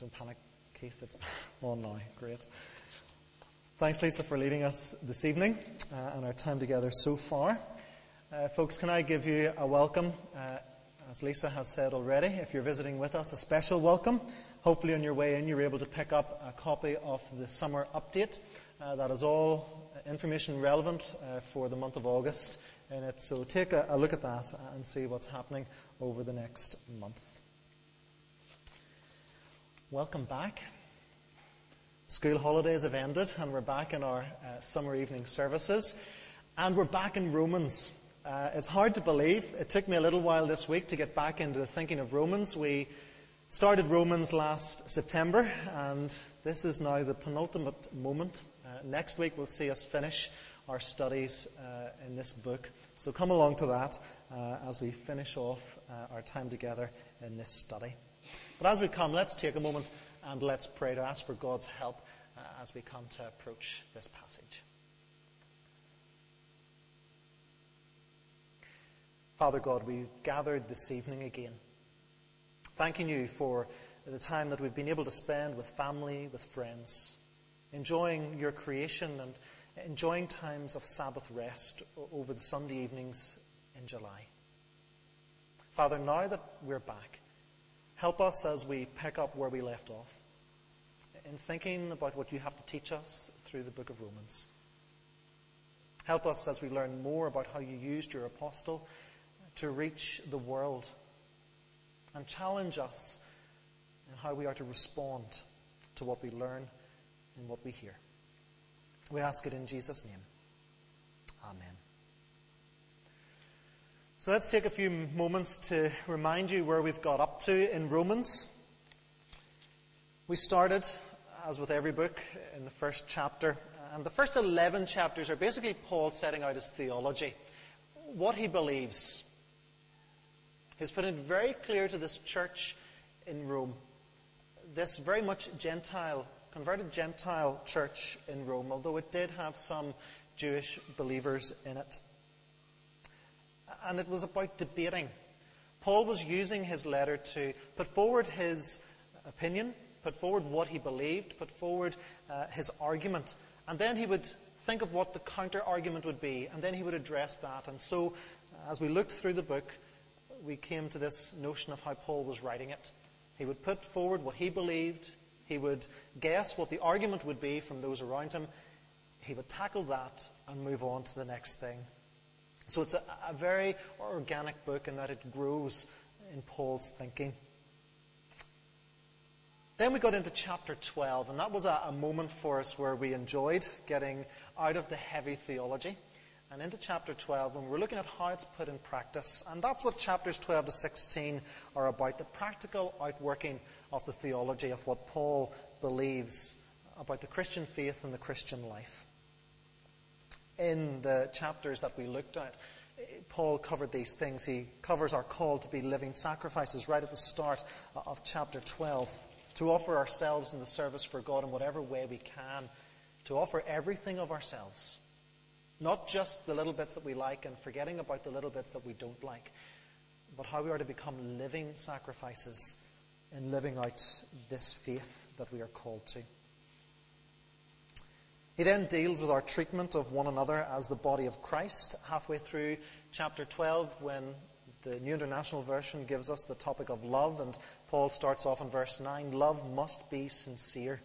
Don't panic, Keith, it's on now. Great. Thanks, Lisa, for leading us this evening uh, and our time together so far. Uh, folks, can I give you a welcome? Uh, as Lisa has said already, if you're visiting with us, a special welcome. Hopefully, on your way in, you're able to pick up a copy of the summer update. Uh, that is all information relevant uh, for the month of August in it. So take a, a look at that and see what's happening over the next month. Welcome back. School holidays have ended, and we're back in our uh, summer evening services. And we're back in Romans. Uh, it's hard to believe. It took me a little while this week to get back into the thinking of Romans. We started Romans last September, and this is now the penultimate moment. Uh, next week, we'll see us finish our studies uh, in this book. So come along to that uh, as we finish off uh, our time together in this study. But as we come, let's take a moment and let's pray to ask for God's help uh, as we come to approach this passage. Father God, we gathered this evening again, thanking you for the time that we've been able to spend with family, with friends, enjoying your creation and enjoying times of Sabbath rest over the Sunday evenings in July. Father, now that we're back, Help us as we pick up where we left off in thinking about what you have to teach us through the book of Romans. Help us as we learn more about how you used your apostle to reach the world and challenge us in how we are to respond to what we learn and what we hear. We ask it in Jesus' name. Amen. So let's take a few moments to remind you where we've got up to in Romans. We started, as with every book, in the first chapter. And the first 11 chapters are basically Paul setting out his theology, what he believes. He's put it very clear to this church in Rome, this very much Gentile, converted Gentile church in Rome, although it did have some Jewish believers in it and it was about debating. Paul was using his letter to put forward his opinion, put forward what he believed, put forward uh, his argument, and then he would think of what the counter argument would be, and then he would address that. And so, as we looked through the book, we came to this notion of how Paul was writing it. He would put forward what he believed, he would guess what the argument would be from those around him, he would tackle that and move on to the next thing. So it's a, a very organic book in that it grows in Paul's thinking. Then we got into chapter 12, and that was a, a, moment for us where we enjoyed getting out of the heavy theology and into chapter 12, and we're looking at how it's put in practice. And that's what chapters 12 to 16 are about the practical outworking of the theology of what Paul believes about the Christian faith and the Christian life in the chapters that we looked at, Paul covered these things. He covers our call to be living sacrifices right at the start of chapter 12, to offer ourselves in the service for God in whatever way we can, to offer everything of ourselves. Not just the little bits that we like and forgetting about the little bits that we don't like, but how we are to become living sacrifices in living out this faith that we are called to. He then deals with our treatment of one another as the body of Christ halfway through chapter 12 when the New International Version gives us the topic of love, and Paul starts off in verse 9 love must be sincere.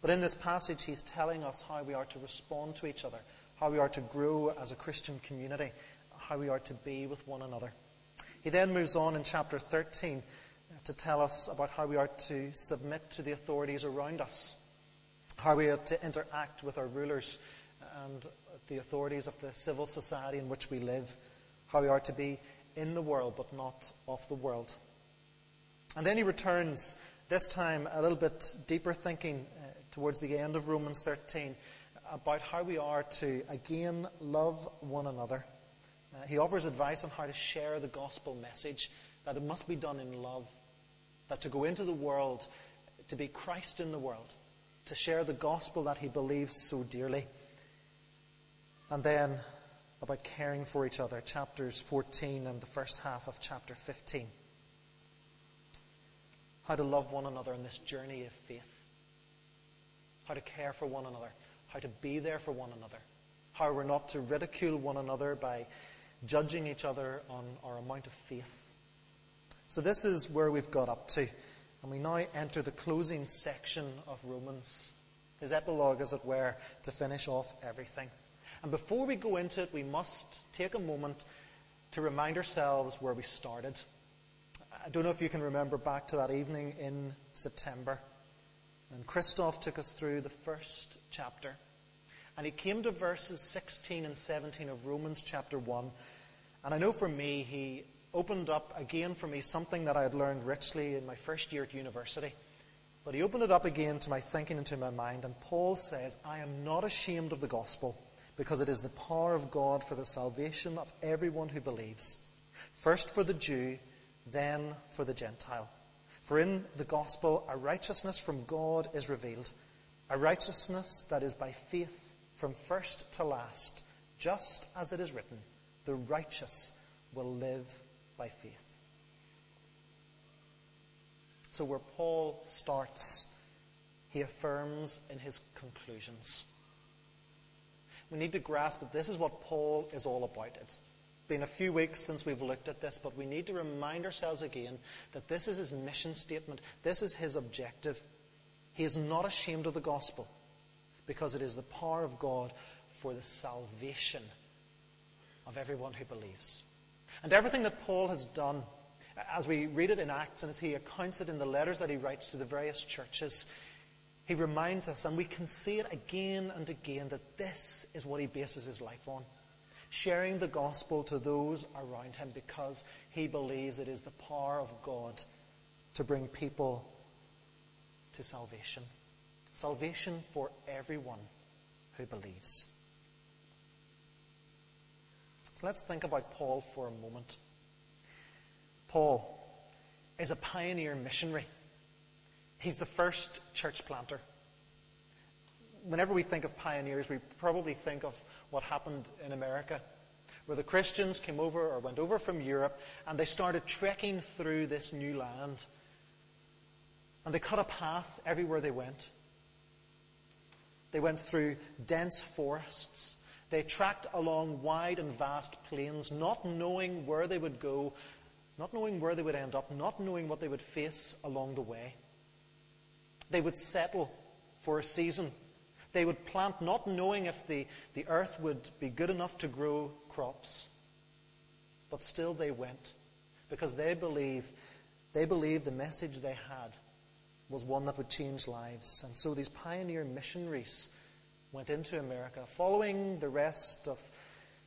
But in this passage, he's telling us how we are to respond to each other, how we are to grow as a Christian community, how we are to be with one another. He then moves on in chapter 13 to tell us about how we are to submit to the authorities around us how we are to interact with our rulers and the authorities of the civil society in which we live, how we are to be in the world but not of the world. And then he returns, this time a little bit deeper thinking uh, towards the end of Romans 13 about how we are to again love one another. Uh, he offers advice on how to share the gospel message, that it must be done in love, that to go into the world, to be Christ in the world, to share the gospel that he believes so dearly. And then about caring for each other, chapters 14 and the first half of chapter 15. how to love one another in this journey of faith, how to care for one another, how to be there for one another, how we're not to ridicule one another by judging each other on our amount of faith. So, this is where we've got up to. And we now enter the closing section of Romans, his epilogue, as it were, to finish off everything. And before we go into it, we must take a moment to remind ourselves where we started. I don't know if you can remember back to that evening in September. And Christoph took us through the first chapter. And he came to verses 16 and 17 of Romans chapter 1. And I know for me, he opened up again for me something that I had learned richly in my first year at university. But he opened it up again to my thinking and to my mind. And Paul says, I am not ashamed of the gospel, because it is the power of God for the salvation of everyone who believes. First for the Jew then for the Gentile. For in the gospel, a righteousness from God is revealed, a righteousness that is by faith from first to last, just as it is written, the righteous will live by faith. So, where Paul starts, he affirms in his conclusions. We need to grasp that this is what Paul is all about. It's been a few weeks since we've looked at this, but we need to remind ourselves again that this is his mission statement. This is his objective. He is not ashamed of the gospel because it is the power of God for the salvation of everyone who believes. And everything that Paul has done, as we read it in Acts and as he accounts it in the letters that he writes to the various churches, he reminds us, and we can see it again and again, that this is what he bases his life on sharing the gospel to those around him because he believes it is the power of God to bring people to salvation. Salvation for everyone who believes. So let's think about Paul for a moment. Paul is a pioneer missionary. He's the first church planter whenever we think of pioneers, we probably think of what happened in America, where the Christians came over or went over from Europe and they started trekking through this new land. And they cut a path everywhere they went. They went through dense forests. They tracked along wide and vast plains, not knowing where they would go, not knowing where they would end up, not knowing what they would face along the way. They would settle for a season they would plant not knowing if the, the earth would be good enough to grow crops. But still they went because they believe they believed the message they had was one that would change lives. And so these pioneer missionaries went into America, following the rest of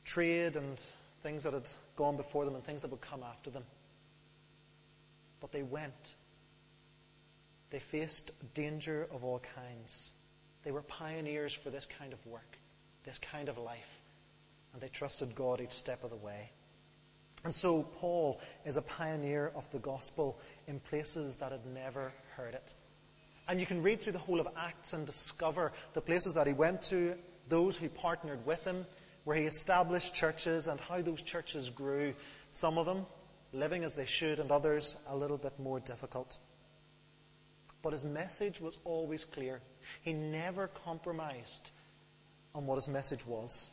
trade and things that had gone before them and things that would come after them. But they went. They faced danger of all kinds. They were pioneers for this kind of work, this kind of life, and they trusted God each step of the way. And so Paul is a pioneer of the gospel in places that had never heard it. And you can read through the whole of Acts and discover the places that he went to, those who partnered with him, where he established churches and how those churches grew. Some of them living as they should, and others a little bit more difficult. But his message was always clear. He never compromised on what his message was.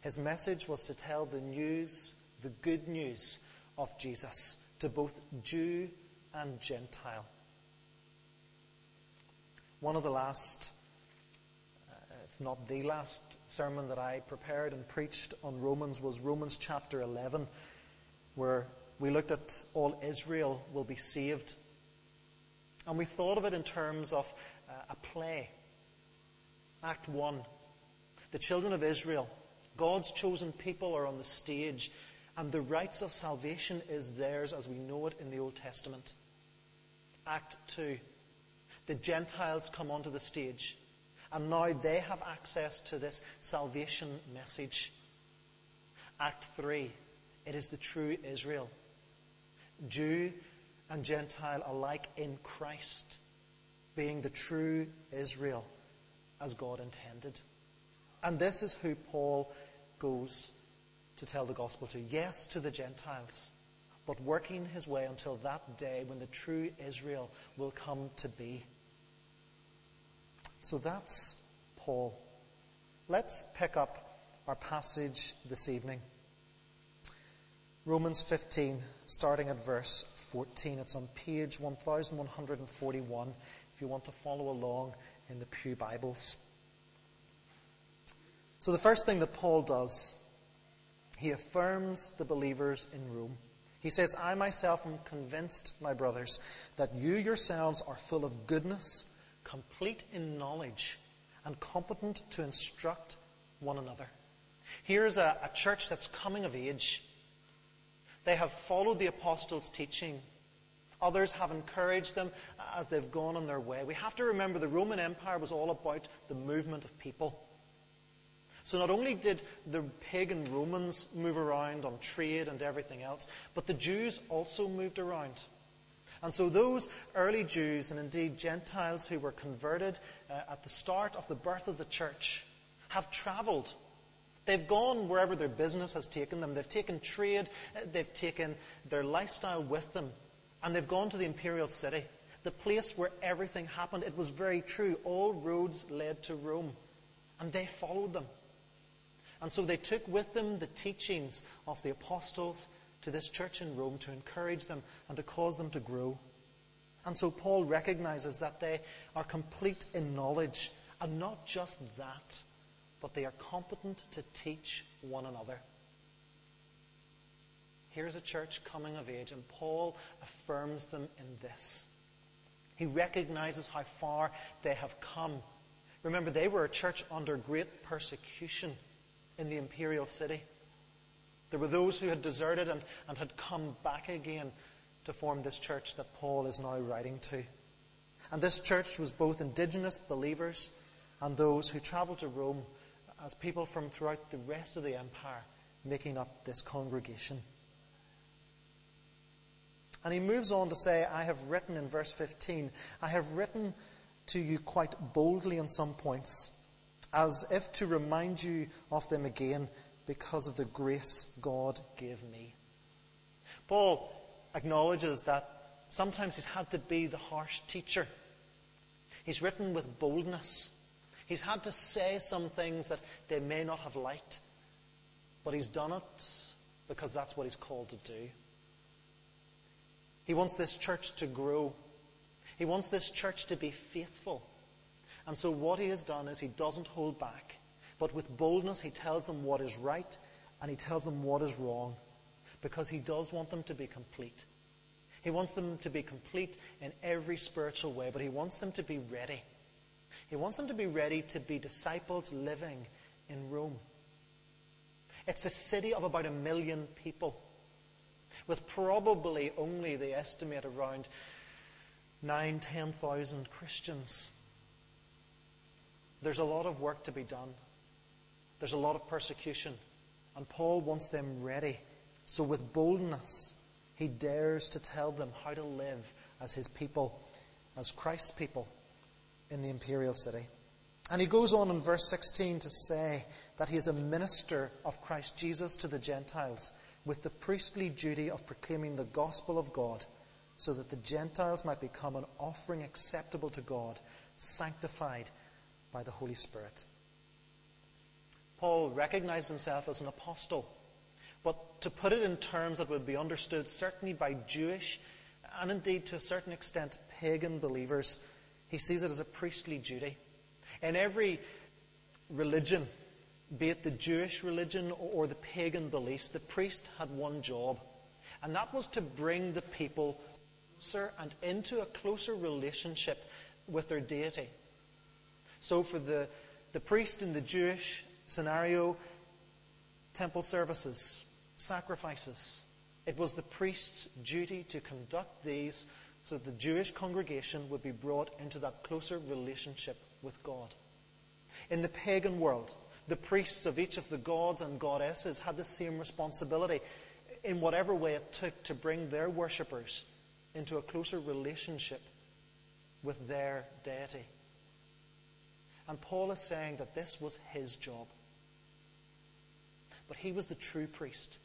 His message was to tell the news, the good news of Jesus to both Jew and Gentile. One of the last, uh, if not the last, sermon that I prepared and preached on Romans was Romans chapter 11, where we looked at all Israel will be saved. And we thought of it in terms of uh, a play. Act 1. The children of Israel, God's chosen people, are on the stage, and the rights of salvation is theirs as we know it in the Old Testament. Act 2. The Gentiles come onto the stage, and now they have access to this salvation message. Act 3. It is the true Israel. Jew and Gentile alike in Christ, being the true Israel as God intended. And this is who Paul goes to tell the gospel to. Yes, to the Gentiles, but working his way until that day when the true Israel will come to be. So that's Paul. Let's pick up our passage this evening. Romans 15, starting at verse 14. It's on page 1141 if you want to follow along in the Pew Bibles. So, the first thing that Paul does, he affirms the believers in Rome. He says, I myself am convinced, my brothers, that you yourselves are full of goodness, complete in knowledge, and competent to instruct one another. Here's a, a church that's coming of age. They have followed the apostles' teaching. Others have encouraged them as they've gone on their way. We have to remember the Roman Empire was all about the movement of people. So not only did the pagan Romans move around on trade and everything else, but the Jews also moved around. And so those early Jews, and indeed Gentiles who were converted uh, at the start of the birth of the church, have travelled. They've gone wherever their business has taken them. They've taken trade, uh, they've taken their lifestyle with them, and they've gone to the imperial city, the place where everything happened. It was very true. All roads led to Rome, and they followed them. And so they took with them the teachings of the apostles to this church in Rome to encourage them and to cause them to grow. And so Paul recognizes that they are complete in knowledge, and not just that, but they are competent to teach one another. Here's a church coming of age, and Paul affirms them in this. He recognizes how far they have come. Remember, they were a church under great persecution in the imperial city. There were those who had deserted and, and had come back again to form this church that Paul is now writing to. And this church was both indigenous believers and those who travelled to Rome as people from throughout the rest of the empire making up this congregation. And he moves on to say, I have written in verse 15, I have written to you quite boldly on some points as if to remind you of them again because of the grace God gave me. Paul acknowledges that sometimes he's had to be the harsh teacher. He's written with boldness. He's had to say some things that they may not have liked, but he's done it because that's what he's called to do. He wants this church to grow. He wants this church to be faithful. And so what he has done is he doesn't hold back, but with boldness he tells them what is right and he tells them what is wrong because he does want them to be complete. He wants them to be complete in every spiritual way, but he wants them to be ready. He wants them to be ready to be disciples living in Rome. It's a city of about a million people, with probably only, they estimate, around nine, ten thousand Christians. There's a lot of work to be done. There's a lot of persecution. And Paul wants them ready. So, with boldness, he dares to tell them how to live as his people, as Christ's people in the imperial city. And he goes on in verse 16 to say that he is a minister of Christ Jesus to the Gentiles with the priestly duty of proclaiming the gospel of God so that the Gentiles might become an offering acceptable to God, sanctified by the Holy Spirit. Paul recognized himself as an apostle, but to put it in terms that would be understood certainly by Jewish and indeed to a certain extent pagan believers, he sees it as a priestly duty. In every religion, be it the Jewish religion or the pagan beliefs, the priest had one job, and that was to bring the people closer and into a closer relationship with their deity. So, for the, the priest in the Jewish scenario, temple services, sacrifices, it was the priest's duty to conduct these so that the Jewish congregation would be brought into that closer relationship with God. In the pagan world, the priests of each of the gods and goddesses had the same responsibility in whatever way it took to bring their worshippers into a closer relationship with their deity. And Paul is saying that this was his job. But he was the true priest.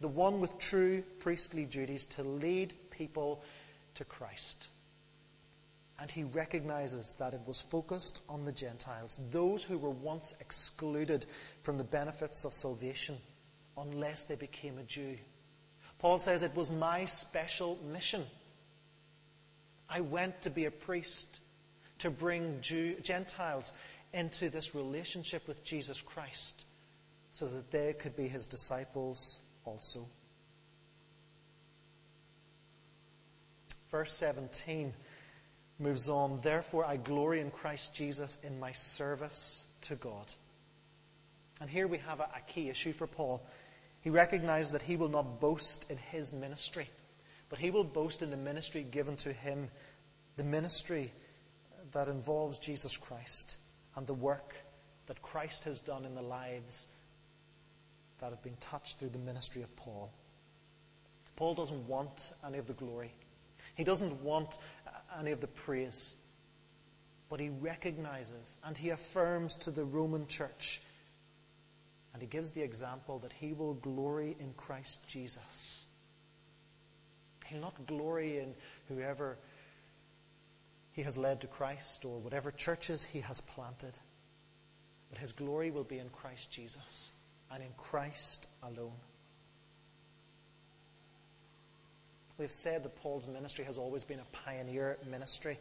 the one with true priestly duties to lead people to Christ. And he recognizes that it was focused on the Gentiles, those who were once excluded from the benefits of salvation unless they became a Jew. Paul says, It was my special mission. I went to be a priest, to bring Jew, Gentiles into this relationship with Jesus Christ so that they could be his disciples also. Verse 17 moves on Therefore, I glory in Christ Jesus in my service to God. And here we have a, a key issue for Paul. He recognizes that he will not boast in his ministry, but he will boast in the ministry given to him, the ministry that involves Jesus Christ and the work that Christ has done in the lives that have been touched through the ministry of Paul. Paul doesn't want any of the glory. He doesn't want uh, any of the praise. But he recognizes and he affirms to the Roman church and he gives the example that he will glory in Christ Jesus. He'll not glory in whoever he has led to Christ or whatever churches he has planted. But his glory will be in Christ Jesus and in Christ alone. We've said that Paul's ministry has always been a pioneer ministry,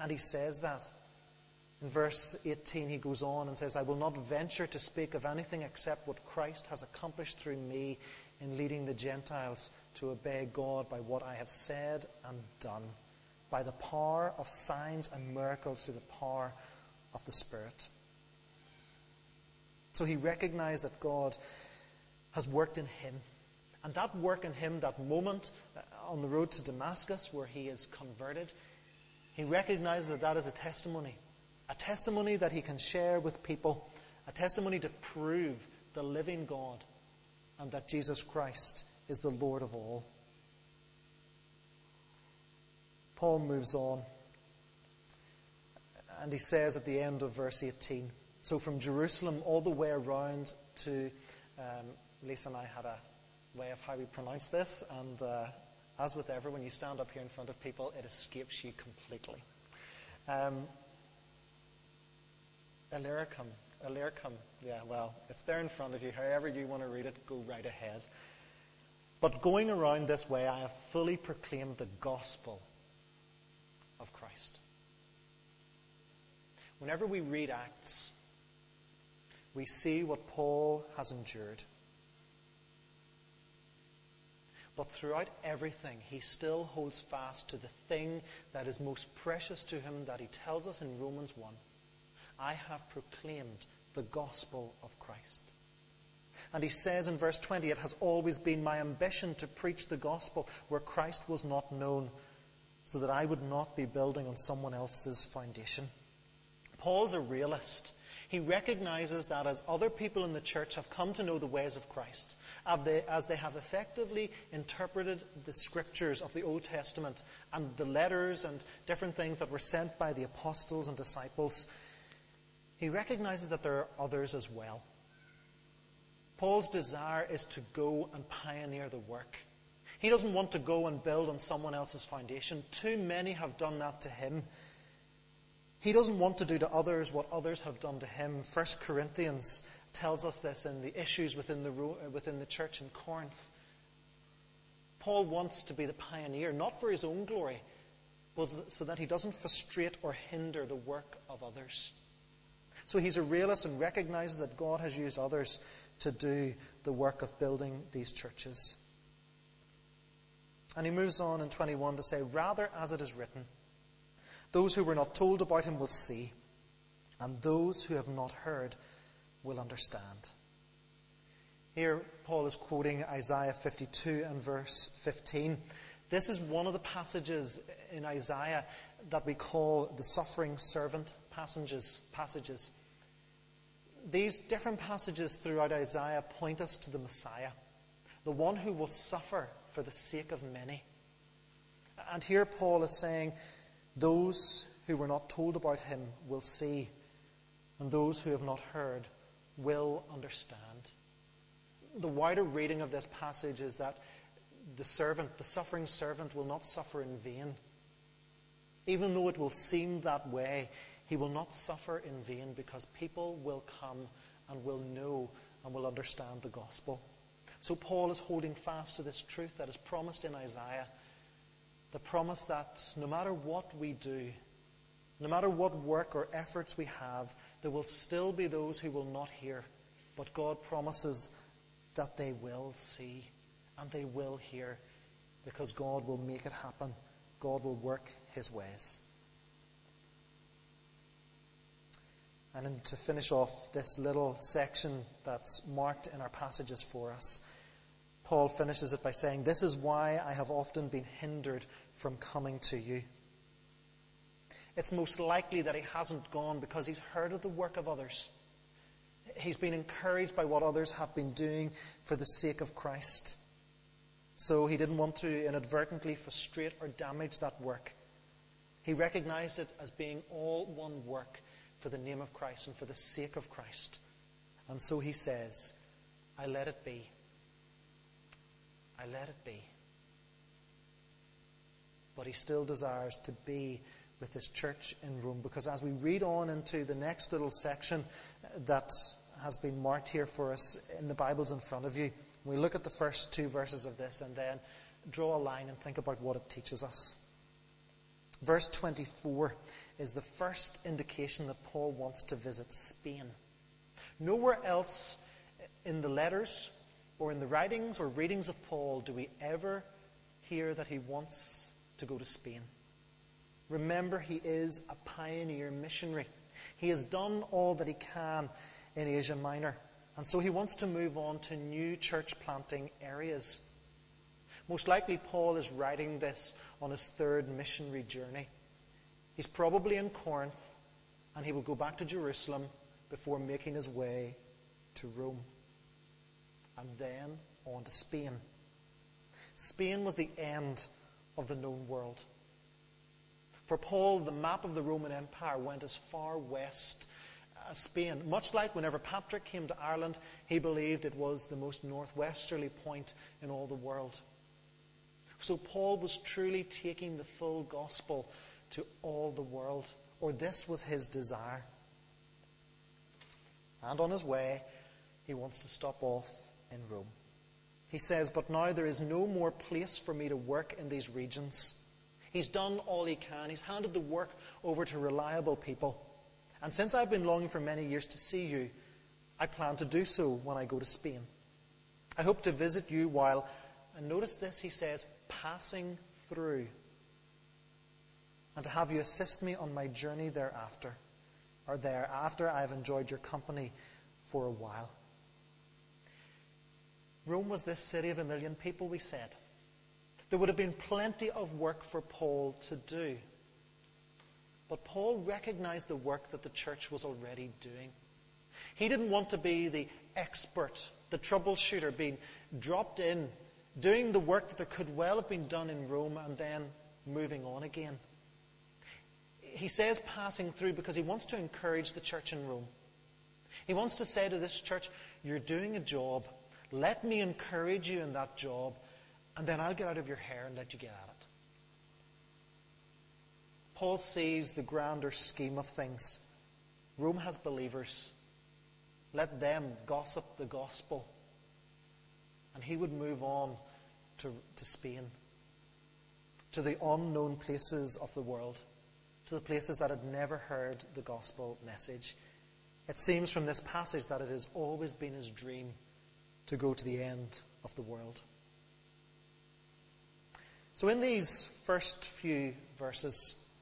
and he says that. In verse 18, he goes on and says, I will not venture to speak of anything except what Christ has accomplished through me in leading the Gentiles to obey God by what I have said and done, by the power of signs and miracles through the power of the Spirit. So he recognized that God has worked in him. And that work in him, that moment on the road to Damascus where he is converted, he recognizes that that is a testimony. A testimony that he can share with people. A testimony to prove the living God and that Jesus Christ is the Lord of all. Paul moves on and he says at the end of verse 18 so from Jerusalem all the way around to, um, Lisa and I had a way of how we pronounce this, and uh, as with ever, when you stand up here in front of people, it escapes you completely. Um, Illyricum, Illyricum, yeah, well, it's there in front of you. However you want to read it, go right ahead. But going around this way, I have fully proclaimed the gospel of Christ. Whenever we read Acts, we see what Paul has endured. But throughout everything, he still holds fast to the thing that is most precious to him that he tells us in Romans 1 I have proclaimed the gospel of Christ. And he says in verse 20, It has always been my ambition to preach the gospel where Christ was not known, so that I would not be building on someone else's foundation. Paul's a realist. He recognizes that as other people in the church have come to know the ways of Christ, as they have effectively interpreted the scriptures of the Old Testament and the letters and different things that were sent by the apostles and disciples, he recognizes that there are others as well. Paul's desire is to go and pioneer the work. He doesn't want to go and build on someone else's foundation. Too many have done that to him. He doesn't want to do to others what others have done to him. 1 Corinthians tells us this in the issues within the, within the church in Corinth. Paul wants to be the pioneer, not for his own glory, but so that he doesn't frustrate or hinder the work of others. So he's a realist and recognizes that God has used others to do the work of building these churches. And he moves on in 21 to say, Rather, as it is written, those who were not told about him will see, and those who have not heard will understand. Here, Paul is quoting Isaiah 52 and verse 15. This is one of the passages in Isaiah that we call the suffering servant passages. passages. These different passages throughout Isaiah point us to the Messiah, the one who will suffer for the sake of many. And here Paul is saying, those who were not told about him will see, and those who have not heard will understand. the wider reading of this passage is that the servant, the suffering servant, will not suffer in vain. Even though it will seem that way, he will not suffer in vain because people will come and will know and will understand the gospel. So Paul is holding fast to this truth that is promised in Isaiah the promise that no matter what we do, no matter what work or efforts we have, there will still be those who will not hear. But God promises that they will see and they will hear because God will make it happen. God will work his ways. And to finish off this little section that's marked in our passages for us, Paul finishes it by saying, This is why I have often been hindered from coming to you. It's most likely that he hasn't gone because he's heard of the work of others. He's been encouraged by what others have been doing for the sake of Christ. So he didn't want to inadvertently frustrate or damage that work. He recognized it as being all one work for the name of Christ and for the sake of Christ. And so he says, I let it be. I let it be. But he still desires to be with this church in Rome because as we read on into the next little section that has been marked here for us in the Bibles in front of you, we look at the first two verses of this and then draw a line and think about what it teaches us. Verse 24 is the first indication that Paul wants to visit Spain. Nowhere else in the letters or in the writings or readings of Paul do we ever hear that he wants to go to Spain. Remember, he is a pioneer missionary. He has done all that he can in Asia Minor, and so he wants to move on to new church planting areas. Most likely, Paul is writing this on his third missionary journey. He's probably in Corinth, and he will go back to Jerusalem before making his way to Rome, and then on to Spain. Spain was the end of the known world. For Paul, the map of the Roman Empire went as far west as Spain. Much like whenever Patrick came to Ireland, he believed it was the most northwesterly point in all the world. So Paul was truly taking the full gospel to all the world, or this was his desire. And on his way, he wants to stop off in Rome. He says, But now there is no more place for me to work in these regions. He's done all he can. He's handed the work over to reliable people. And since I've been longing for many years to see you, I plan to do so when I go to Spain. I hope to visit you while and notice this, he says, passing through. And to have you assist me on my journey thereafter, or there after I have enjoyed your company for a while. Rome was this city of a million people, we said. There would have been plenty of work for Paul to do. But Paul recognized the work that the church was already doing. He didn't want to be the expert, the troubleshooter, being dropped in doing the work that there could well have been done in Rome and then moving on again. He says passing through because he wants to encourage the church in Rome. He wants to say to this church, You're doing a job. Let me encourage you in that job, and then I'll get out of your hair and let you get at it. Paul sees the grander scheme of things. Rome has believers. Let them gossip the gospel and he would move on to, to Spain, to the unknown places of the world, to the places that had never heard the gospel message. It seems from this passage that it has always been his dream to go to the end of the world. So, in these first few verses,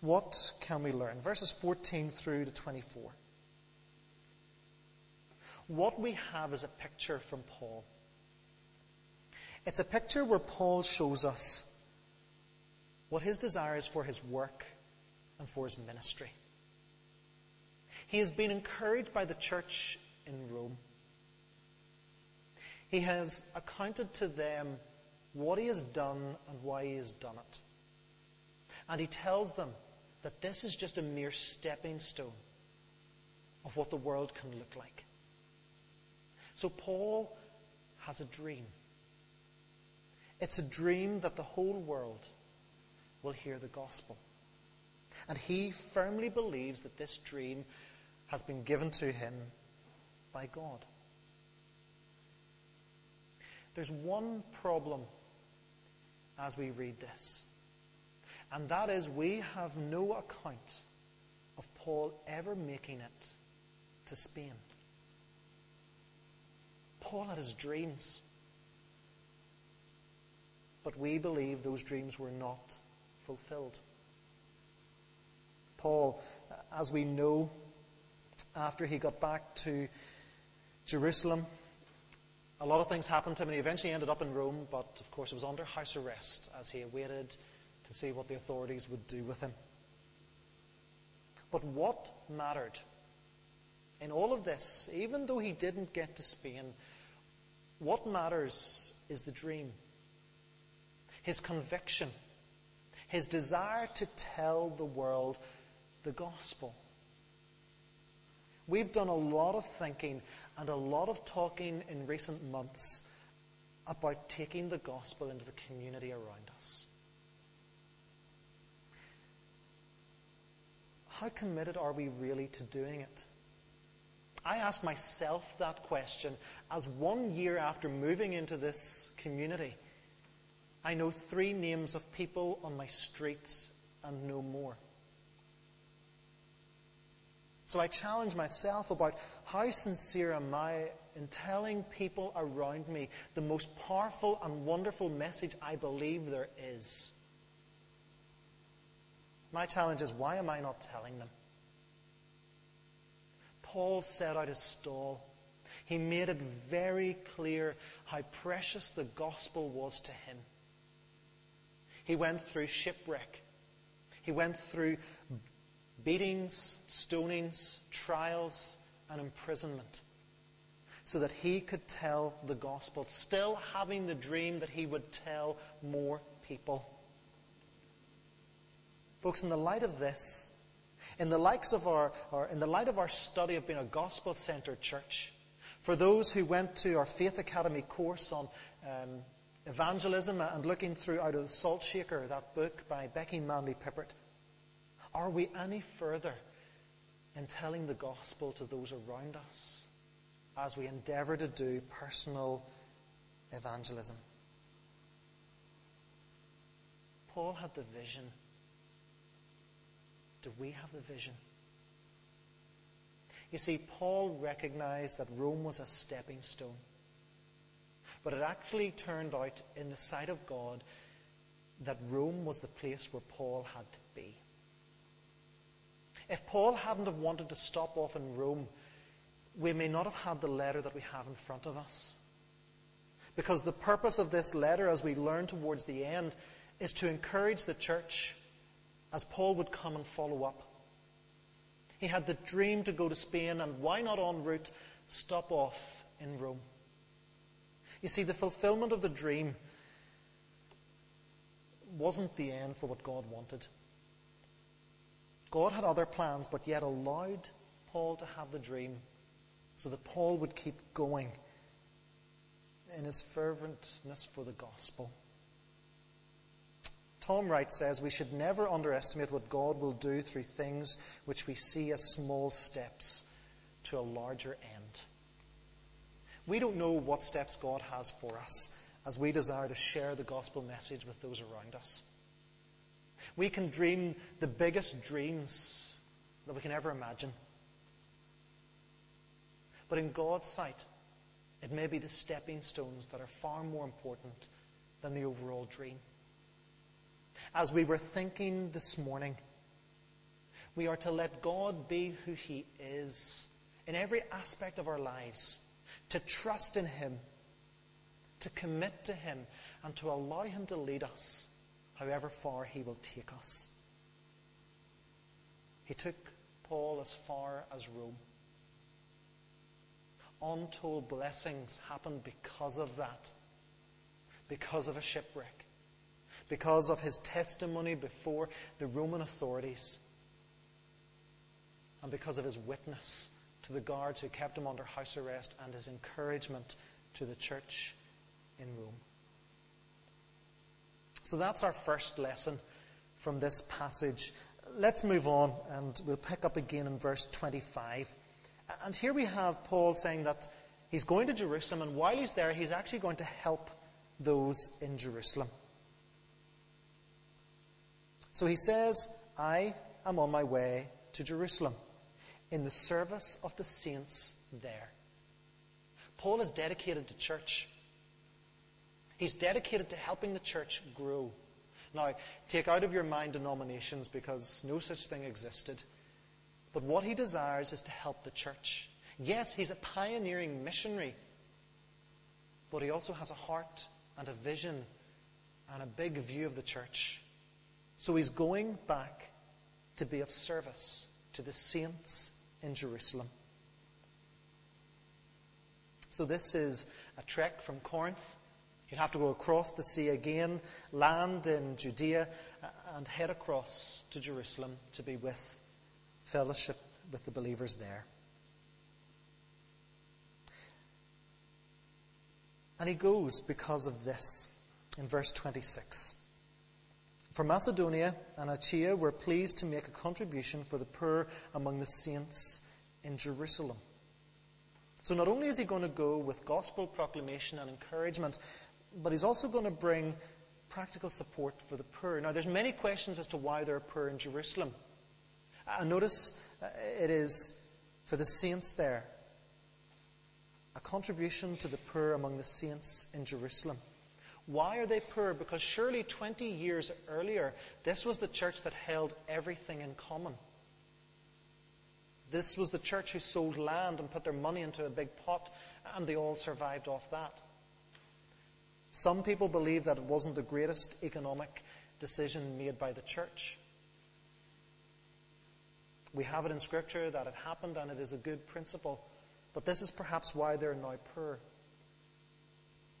what can we learn? Verses 14 through to 24. What we have is a picture from Paul. It's a picture where Paul shows us what his desire is for his work and for his ministry. He has been encouraged by the church in Rome. He has accounted to them what he has done and why he has done it. And he tells them that this is just a mere stepping stone of what the world can look like. So Paul has a dream. It's a dream that the whole world will hear the gospel. And he firmly believes that this dream has been given to him by God. There's one problem as we read this, and that is we have no account of Paul ever making it to Spain. Paul had his dreams, but we believe those dreams were not fulfilled. Paul, as we know, after he got back to Jerusalem, a lot of things happened to him, and he eventually ended up in Rome, but of course, he was under house arrest as he awaited to see what the authorities would do with him. But what mattered in all of this, even though he didn't get to Spain, what matters is the dream, his conviction, his desire to tell the world the gospel. We've done a lot of thinking and a lot of talking in recent months about taking the gospel into the community around us. How committed are we really to doing it? I ask myself that question as one year after moving into this community, I know three names of people on my streets and no more. So I challenge myself about how sincere am I in telling people around me the most powerful and wonderful message I believe there is. My challenge is why am I not telling them? Paul set out his stall. He made it very clear how precious the gospel was to him. He went through shipwreck. He went through beatings, stonings, trials, and imprisonment so that he could tell the gospel, still having the dream that he would tell more people. Folks, in the light of this, in the, likes of our, in the light of our study of being a gospel centered church, for those who went to our Faith Academy course on um, evangelism and looking through Out of the Salt Shaker, that book by Becky Manley Pippert, are we any further in telling the gospel to those around us as we endeavour to do personal evangelism? Paul had the vision do we have the vision? You see, Paul recognized that Rome was a stepping stone. But it actually turned out, in the sight of God, that Rome was the place where Paul had to be. If Paul hadn't have wanted to stop off in Rome, we may not have had the letter that we have in front of us. Because the purpose of this letter, as we learn towards the end, is to encourage the church as Paul would come and follow up. He had the dream to go to Spain, and why not en route stop off in Rome? You see, the fulfillment of the dream wasn't the end for what God wanted. God had other plans, but yet allowed Paul to have the dream so that Paul would keep going in his ferventness for the gospel. Tom Wright says we should never underestimate what God will do through things which we see as small steps to a larger end. We don't know what steps God has for us as we desire to share the gospel message with those around us. We can dream the biggest dreams that we can ever imagine. But in God's sight, it may be the stepping stones that are far more important than the overall dream as we were thinking this morning, we are to let God be who He is in every aspect of our lives, to trust in Him, to commit to Him, and to allow Him to lead us however far He will take us. He took Paul as far as Rome. Untold blessings happened because of that, because of a shipwreck because of his testimony before the Roman authorities and because of his witness to the guards who kept him under house arrest, and his encouragement to the church in Rome. So that's our first lesson from this passage. Let's move on and we'll pick up again in verse 25. And here we have Paul saying that he's going to Jerusalem, and while he's there, he's actually going to help those in Jerusalem. So he says, I am on my way to Jerusalem in the service of the saints there. Paul is dedicated to church. He's dedicated to helping the church grow. Now, take out of your mind denominations because no such thing existed. But what he desires is to help the church. Yes, he's a pioneering missionary, but he also has a heart and a vision and a big view of the church. So he's going back to be of service to the saints in Jerusalem. So this is a trek from Corinth. You'd have to go across the sea again, land in Judea, uh, and head across to Jerusalem to be with fellowship with the believers there. And he goes because of this in verse 26. For Macedonia and Achaia were pleased to make a contribution for the poor among the saints in Jerusalem. So not only is he going to go with gospel proclamation and encouragement, but he's also going to bring practical support for the poor. Now, there's many questions as to why there are poor in Jerusalem. And notice uh, it is for the saints there a contribution to the poor among the saints in Jerusalem. Why are they poor? Because surely 20 years earlier, this was the church that held everything in common. This was the church who sold land and put their money into a big pot, and they all survived off that. Some people believe that it wasn't the greatest economic decision made by the church. We have it in Scripture that it happened and it is a good principle. But this is perhaps why they're now poor.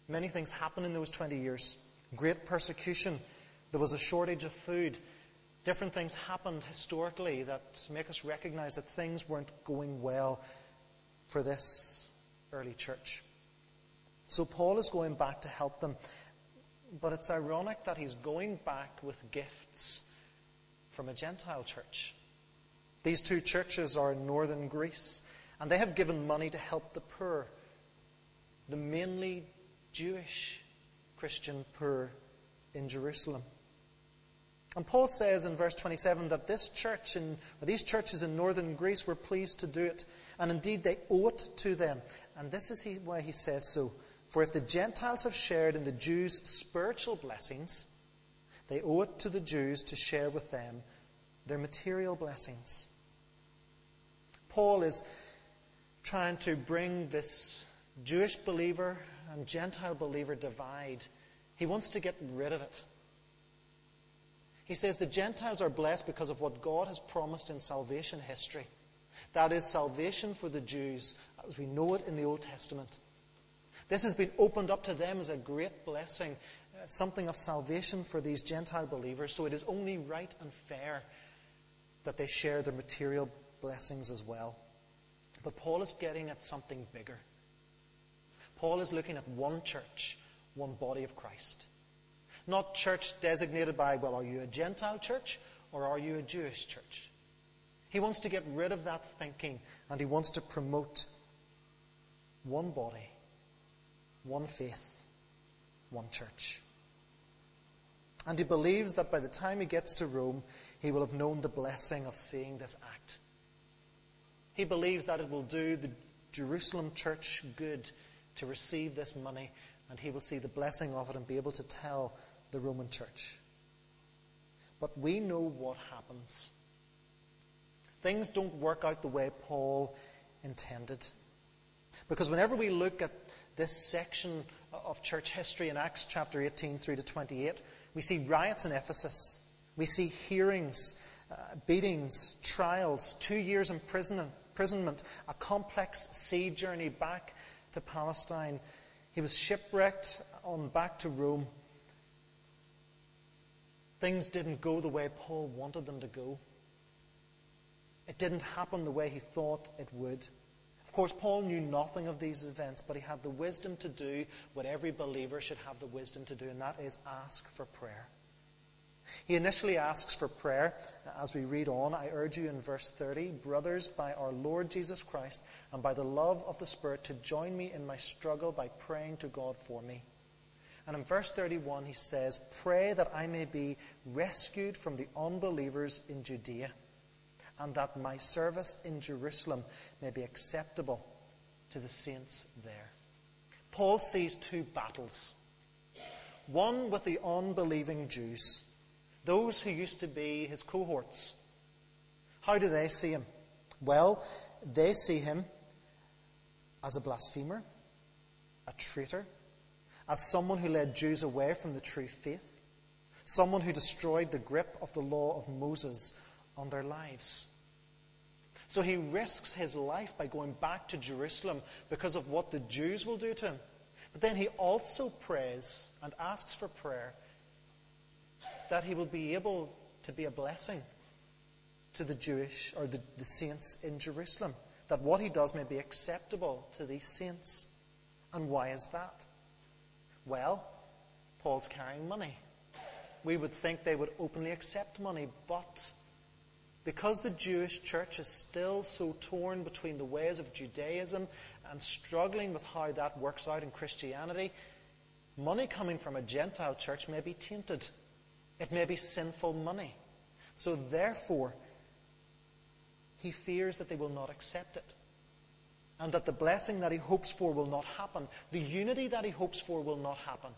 Many things happened in those 20 years great persecution, there was a shortage of food. Different things happened historically that make us recognize that things weren't going well for this early church. So Paul is going back to help them. But it's ironic that he's going back with gifts from a Gentile church. These two churches are in northern Greece, and they have given money to help the poor, the mainly Jewish Christian poor in Jerusalem. And Paul says in verse 27 that this church in, these churches in northern Greece were pleased to do it, and indeed they owe it to them. And this is why he says so. For if the Gentiles have shared in the Jews' spiritual blessings, they owe it to the Jews to share with them their material blessings. Paul is trying to bring this Jewish believer and Gentile believer divide. He wants to get rid of it. He says the Gentiles are blessed because of what God has promised in salvation history. That is salvation for the Jews as we know it in the Old Testament. This has been opened up to them as a great blessing, uh, something of salvation for these Gentile believers. So it is only right and fair that they share their material blessings as well. But Paul is getting at something bigger. Paul is looking at one church, one body of Christ. Not church designated by, well, are you a Gentile church or are you a Jewish church? He wants to get rid of that thinking and he wants to promote one body, one faith, one church. And he believes that by the time he gets to Rome, he will have known the blessing of seeing this act. He believes that it will do the Jerusalem church good to receive this money, and he will see the blessing of it and be able to tell the Roman church. But we know what happens. Things don't work out the way Paul intended. Because whenever we look at this section of church history in Acts chapter 18 through to 28, we see riots in Ephesus. We see hearings, uh, beatings, trials, two years imprisonment, a complex sea journey back to Palestine. He was shipwrecked on back to Rome. Things didn't go the way Paul wanted them to go. It didn't happen the way he thought it would. Of course, Paul knew nothing of these events, but he had the wisdom to do what every believer should have the wisdom to do, and that is ask for prayer. He initially asks for prayer uh, as we read on. I urge you in verse 30 Brothers, by our Lord Jesus Christ and by the love of the Spirit, to join me in my struggle by praying to God for me. And in verse 31, he says, Pray that I may be rescued from the unbelievers in Judea, and that my service in Jerusalem may be acceptable to the saints there. Paul sees two battles one with the unbelieving Jews those who used to be his cohorts. How do they see him? Well, they see him as a blasphemer, a traitor, as someone who led Jews away from the true faith, someone who destroyed the grip of the law of Moses on their lives. So he risks his life by going back to Jerusalem because of what the Jews will do to him. But then he also prays and asks for prayer that he will be able to be a blessing to the Jewish or the, the saints in Jerusalem. That what he does may be acceptable to these saints. And why is that? Well, Paul's carrying money. We would think they would openly accept money, but because the Jewish church is still so torn between the ways of Judaism and struggling with how that works out in Christianity, money coming from a Gentile church may be tainted. It may be sinful money. So therefore, he fears that they will not accept it. And that the blessing that he hopes for will not happen. The unity that he hopes for will not happen.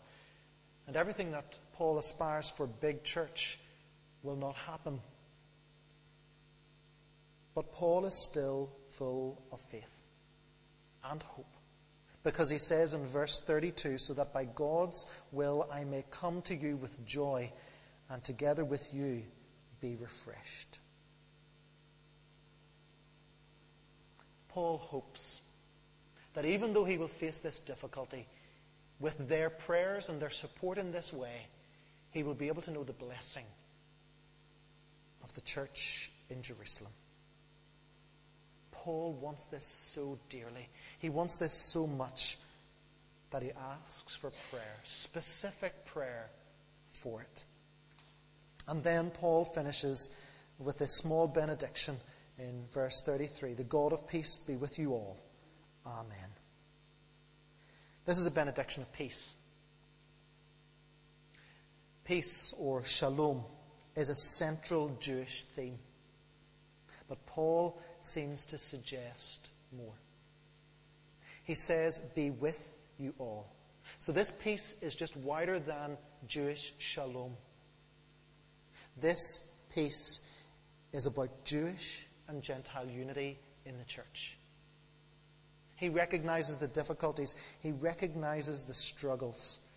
And everything that Paul aspires for big church will not happen. But Paul is still full of faith and hope. Because he says in verse 32 so that by God's will I may come to you with joy and together with you be refreshed. Paul hopes that even though he will face this difficulty, with their prayers and their support in this way, he will be able to know the blessing of the church in Jerusalem. Paul wants this so dearly. He wants this so much that he asks for prayer, specific prayer for it. And then Paul finishes with this small benediction in verse 33 The God of peace be with you all. Amen. This is a benediction of peace. Peace or shalom is a central Jewish theme. But Paul seems to suggest more. He says, Be with you all. So this peace is just wider than Jewish shalom. This peace is about Jewish and Gentile unity in the church. He recognizes the difficulties, he recognizes the struggles,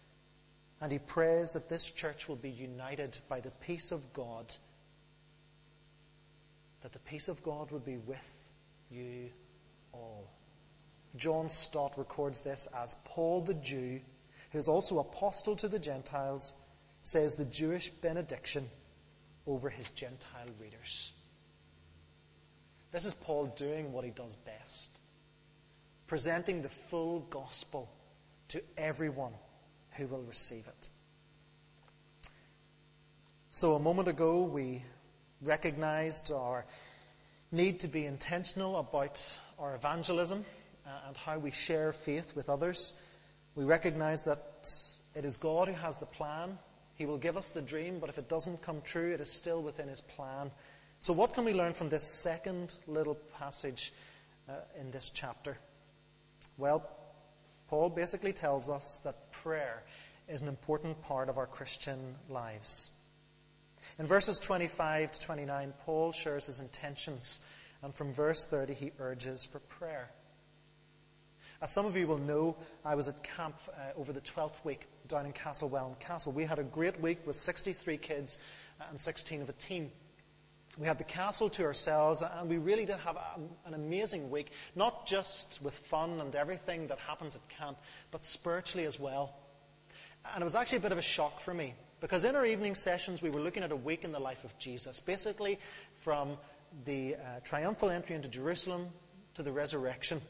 and he prays that this church will be united by the peace of God, that the peace of God would be with you all. John Stott records this as Paul the Jew, who is also apostle to the Gentiles, says the Jewish benediction over his Gentile readers. This is Paul doing what he does best presenting the full gospel to everyone who will receive it. So, a moment ago, we recognized our need to be intentional about our evangelism uh, and how we share faith with others. We recognize that it is God who has the plan he will give us the dream, but if it doesn't come true, it is still within His plan. So, what can we learn from this second little passage uh, in this chapter? Well, Paul basically tells us that prayer is an important part of our Christian lives. In verses 25 to 29, Paul shares his intentions, and from verse 30, he urges for prayer. As some of you will know, I was at camp uh, over the 12th week down in Castlewellan Castle. We had a great week with 63 kids and 16 of a team. We had the castle to ourselves, and we really did have a, an amazing week, not just with fun and everything that happens at camp, but spiritually as well. And it was actually a bit of a shock for me, because in our evening sessions, we were looking at a week in the life of Jesus, basically from the uh, triumphal entry into Jerusalem to the resurrection.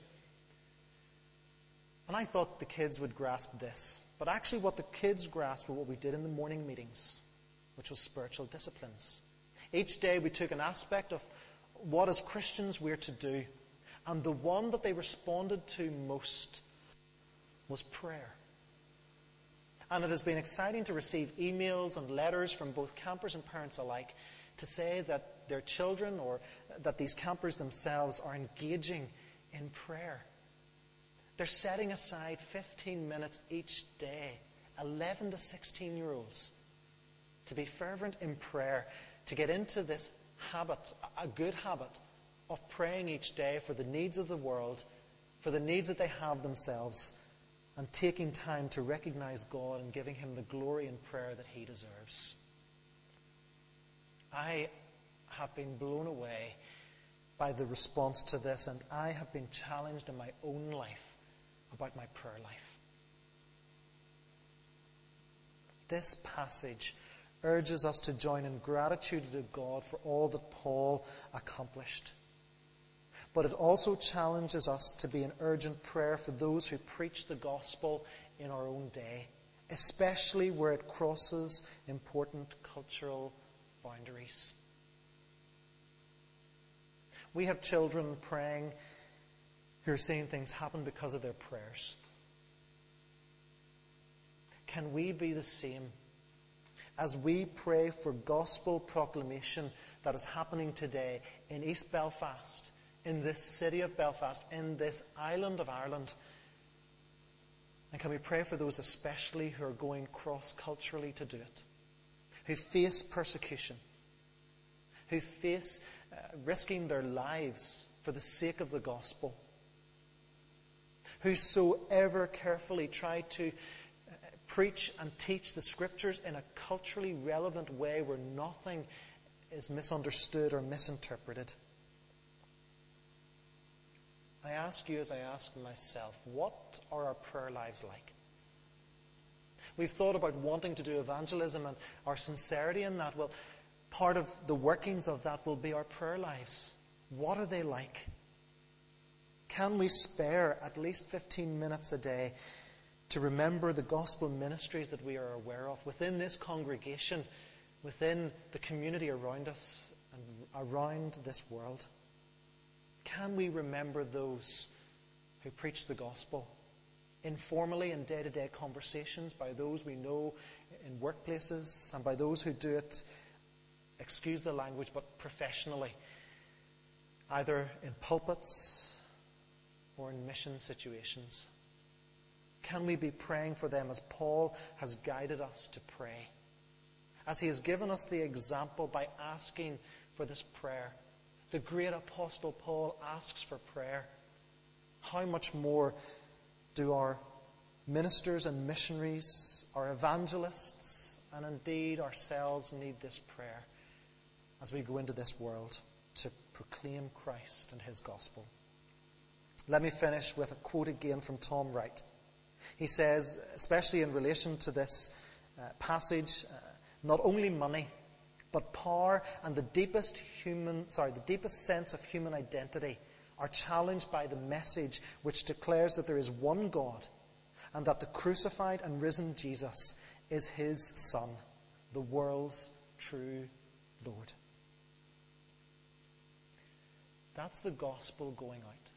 And I thought the kids would grasp this. But actually, what the kids grasped were what we did in the morning meetings, which was spiritual disciplines. Each day we took an aspect of what, as Christians, we're to do. And the one that they responded to most was prayer. And it has been exciting to receive emails and letters from both campers and parents alike to say that their children or that these campers themselves are engaging in prayer. They're setting aside 15 minutes each day, 11 to 16 year olds, to be fervent in prayer, to get into this habit, a good habit, of praying each day for the needs of the world, for the needs that they have themselves, and taking time to recognize God and giving Him the glory and prayer that He deserves. I have been blown away by the response to this, and I have been challenged in my own life about my prayer life. This passage urges us to join in gratitude to God for all that Paul accomplished. But it also challenges us to be in urgent prayer for those who preach the gospel in our own day, especially where it crosses important cultural boundaries. We have children praying who are seeing things happen because of their prayers. Can we be the same as we pray for gospel proclamation that is happening today in East Belfast, in this city of Belfast, in this island of Ireland? And can we pray for those especially who are going cross culturally to do it, who face persecution, who face uh, risking their lives for the sake of the gospel, who so ever carefully try to uh, preach and teach the scriptures in a culturally relevant way where nothing is misunderstood or misinterpreted. I ask you, as I ask myself, what are our prayer lives like? We've thought about wanting to do evangelism and our sincerity in that. Well, part of the workings of that will be our prayer lives. What are they like? Can we spare at least 15 minutes a day to remember the gospel ministries that we are aware of within this congregation, within the community around us, and around this world? Can we remember those who preach the gospel informally in day to day conversations by those we know in workplaces and by those who do it excuse the language, but professionally, either in pulpits or in mission situations? Can we be praying for them as Paul has guided us to pray? As he has given us the example by asking for this prayer. The great apostle Paul asks for prayer. How much more do our ministers and missionaries, our evangelists, and indeed ourselves need this prayer? as we go into this world to proclaim Christ and his gospel. Let me finish with a quote again from Tom Wright. He says, especially in relation to this uh, passage, uh, not only money, but power and the deepest human, sorry, the deepest sense of human identity are challenged by the message which declares that there is one God and that the crucified and risen Jesus is his Son, the world's true Lord. That's the gospel going out.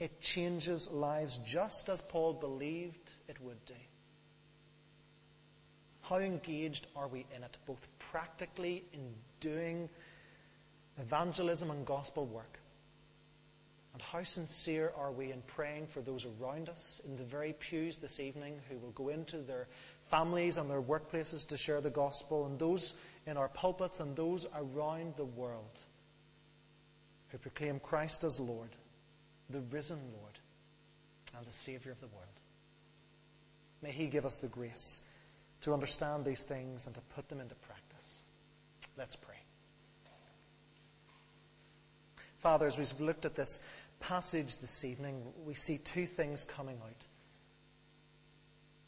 It changes lives just as Paul believed it would do. How engaged are we in it, both practically in doing evangelism and gospel work? And how sincere are we in praying for those around us in the very pews this evening who will go into their families and their workplaces to share the gospel, and those in our pulpits and those around the world? who proclaim Christ as Lord, the risen Lord, and the Saviour of the world. May He give us the grace to understand these things and to put them into. Let's pray. Father, as we've looked at this passage this evening, we see two things coming out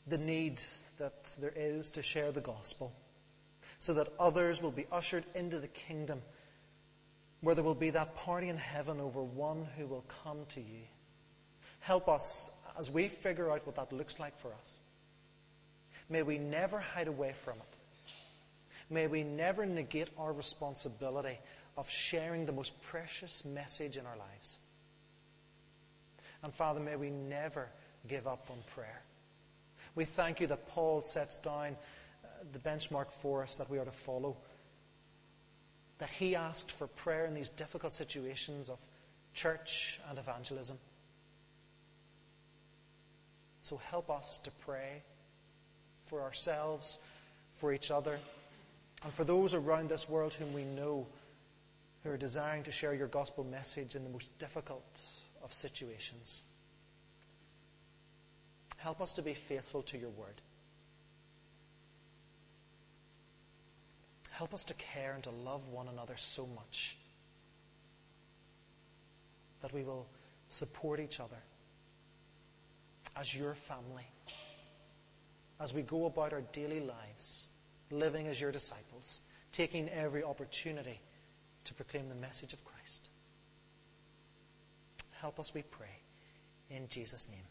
the need that there is to share the gospel so that others will be ushered into the kingdom where there will be that party in heaven over one who will come to you. Help us as we figure out what that looks like for us, may we never hide away from it. May we never negate our responsibility of sharing the most precious message in our lives. And Father, may we never give up on prayer. We thank you that Paul sets down uh, the benchmark for us that we are to follow. That he asked for prayer in these difficult situations of church and evangelism. So help us to pray for ourselves, for each other, and for those around this world whom we know who are desiring to share your gospel message in the most difficult of situations. Help us to be faithful to your word. Help us to care and to love one another so much that we will support each other as your family as we go about our daily lives, living as your disciples, taking every opportunity to proclaim the message of Christ. Help us, we pray, in Jesus' name.